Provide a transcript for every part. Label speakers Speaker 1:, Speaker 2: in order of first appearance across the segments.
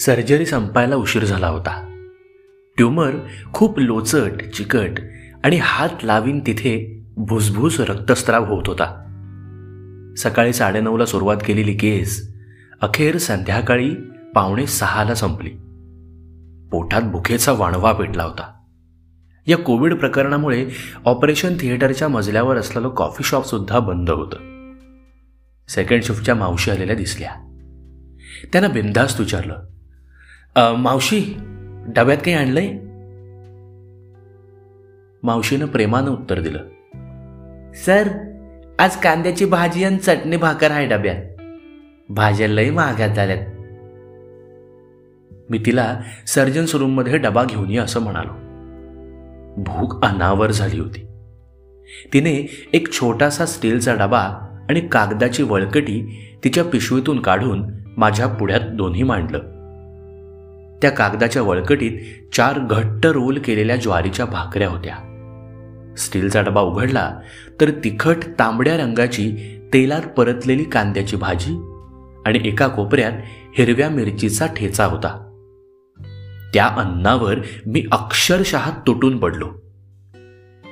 Speaker 1: Surgery संपायला उशीर झाला होता. ट्युमर खूप लोचट चिकट आणि हात लावीन तिथे भुसभुस रक्तस्त्राव होत होता. सकाळी साडेनऊला सुरुवात केलेली केस अखेर संध्याकाळी पावणे सहाला संपली. पोटात भुकेचा वाणवा पेटला होता. या कोविड प्रकरणामुळे ऑपरेशन थिएटरच्या मजल्यावर असलेलं कॉफी शॉप सुद्धा बंद होतं. सेकंड शिफ्टच्या मावशी आलेल्या दिसल्या. त्यांना बिंदास्त विचारलं मावशी डब्यात काही आणलंय? मावशीनं प्रेमानं उत्तर दिलं. सर आज कांद्याची भाजी आणि चटणी भाकर आहे डब्यात. भाज्या लय महागात झाल्यात. मी तिला सर्जन्स रूममध्ये डबा घेऊन ये असं म्हणालो. भूक अनावर झाली होती. तिने एक छोटासा स्टीलचा डबा आणि कागदाची वळकटी तिच्या पिशवीतून काढून माझ्या पुढ्यात दोन्ही मांडलं. त्या कागदाच्या वळकटीत चार घट्ट रोल केलेल्या ज्वारीच्या भाकऱ्या होत्या. स्टीलचा डबा उघडला तर तिखट तांबड्या रंगाची तेलात परतलेली कांद्याची भाजी आणि एका कोपऱ्यात हिरव्या मिरचीचा ठेचा होता. त्या अन्नावर मी अक्षरशः तुटून पडलो.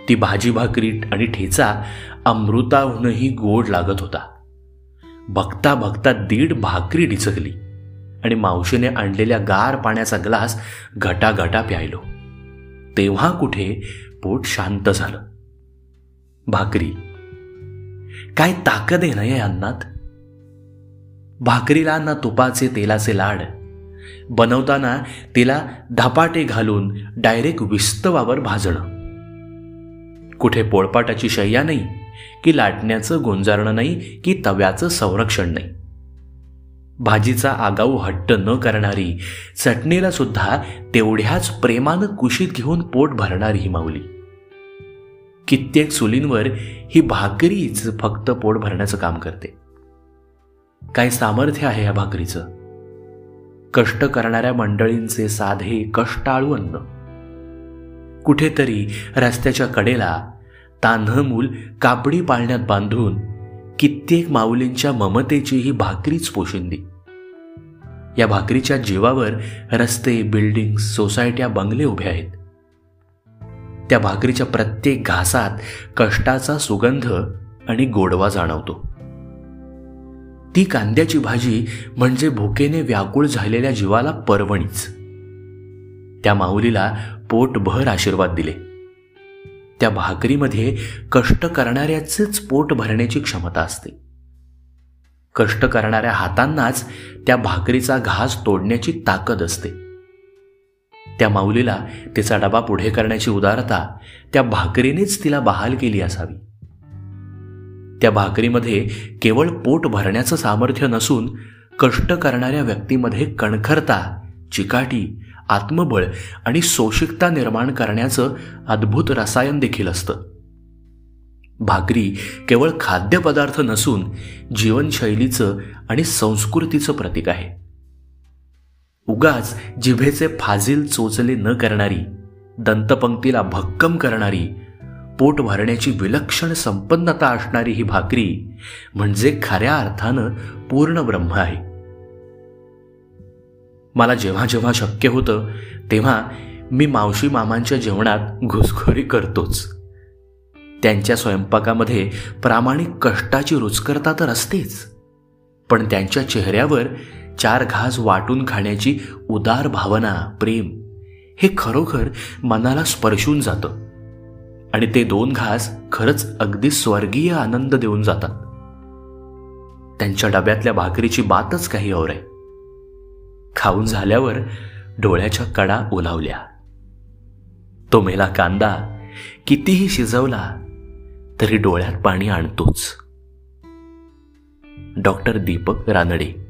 Speaker 1: ती भाजी भाकरी आणि ठेचा अमृताहूनही गोड लागत होता. बघता बघता दीड भाकरी डिचकली. आणि मावशीने आणलेल्या गार पाण्याचा ग्लास घटा प्यायलो. तेव्हा कुठे पोट शांत झालं. भाकरी. काय ताकद आहे ना या अन्नात? भाकरीला ना तुपाचे तेलाचे लाड. बनवताना तिला धपाटे घालून डायरेक्ट विस्तवावर भाजणं. कुठे पोळपाटाची शय्या नाही की लाटण्याचं गोंजारणं नाही की तव्याचं संरक्षण नाही. भाजीचा आगाऊ हट्ट न करणारी चटणीला सुद्धा तेवढ्याच प्रेमानं कुशीत घेऊन पोट भरणारी ही माऊली. कित्येक चुलींवर ही भाकरीच फक्त पोट भरण्याचं काम करते. काय सामर्थ्य आहे या भाकरीचं? कष्ट करणाऱ्या मंडळींचे साधे कष्टाळू अन्न. कुठेतरी रस्त्याच्या कडेला तान्ह मूल कापडी पाळण्यात बांधून कित्येक माऊलींच्या ममतेची ही भाकरीच पोशिंदी. या भाकरीच्या जीवावर रस्ते बिल्डिंग सोसायट्या बंगले उभे आहेत. त्या भाकरीच्या प्रत्येक घासात कष्टाचा सुगंध आणि गोडवा जाणवतो. ती कांद्याची भाजी म्हणजे भुकेने व्याकुळ झालेल्या जीवाला परवणीच. त्या माऊलीला पोटभर आशीर्वाद दिले. त्या भाकरीमध्ये कष्ट करणाऱ्याचेच पोट भरण्याची क्षमता असते. कष्ट करणाऱ्या हातांनाच त्या भाकरीचा घास तोडण्याची ताकद असते. त्या माऊलीला तिचा डबा पुढे करण्याची उदारता त्या भाकरीनेच तिला बहाल केली असावी. त्या भाकरीमध्ये केवळ पोट भरण्याचं सामर्थ्य नसून कष्ट करणाऱ्या व्यक्तीमध्ये कणखरता चिकाटी आत्मबळ आणि सोशिकता निर्माण करण्याचं अद्भुत रसायन देखील असतं. भाकरी केवळ खाद्यपदार्थ नसून जीवनशैलीचं आणि संस्कृतीचं प्रतीक आहे. उगाच जिभेचे फाजील चोचले न करणारी दंतपंक्तीला भक्कम करणारी पोट भरण्याची विलक्षण संपन्नता असणारी ही भाकरी म्हणजे खऱ्या अर्थानं पूर्ण ब्रह्म आहे. मला जेव्हा जेव्हा शक्य होतं तेव्हा मी मावशी मामांच्या जेवणात घुसखोरी करतोच. त्यांच्या स्वयंपाकामध्ये प्रामाणिक कष्टाची रुचकरता तर असतेच. पण त्यांच्या चेहऱ्यावर चार घास वाटून खाण्याची उदार भावना प्रेम हे खरोखर मनाला स्पर्शून जातं. आणि ते दोन घास खरंच अगदी स्वर्गीय आनंद देऊन जातात. त्यांच्या डब्यातल्या भाकरीची बातच काही और आहे. खाऊन झाल्यावर डोळ्याच्या कडा ओलावल्या. तो मेला कांदा कितीही शिजवला तरी डोळ्यात पाणी आणतोच. डॉक्टर दीपक रानडे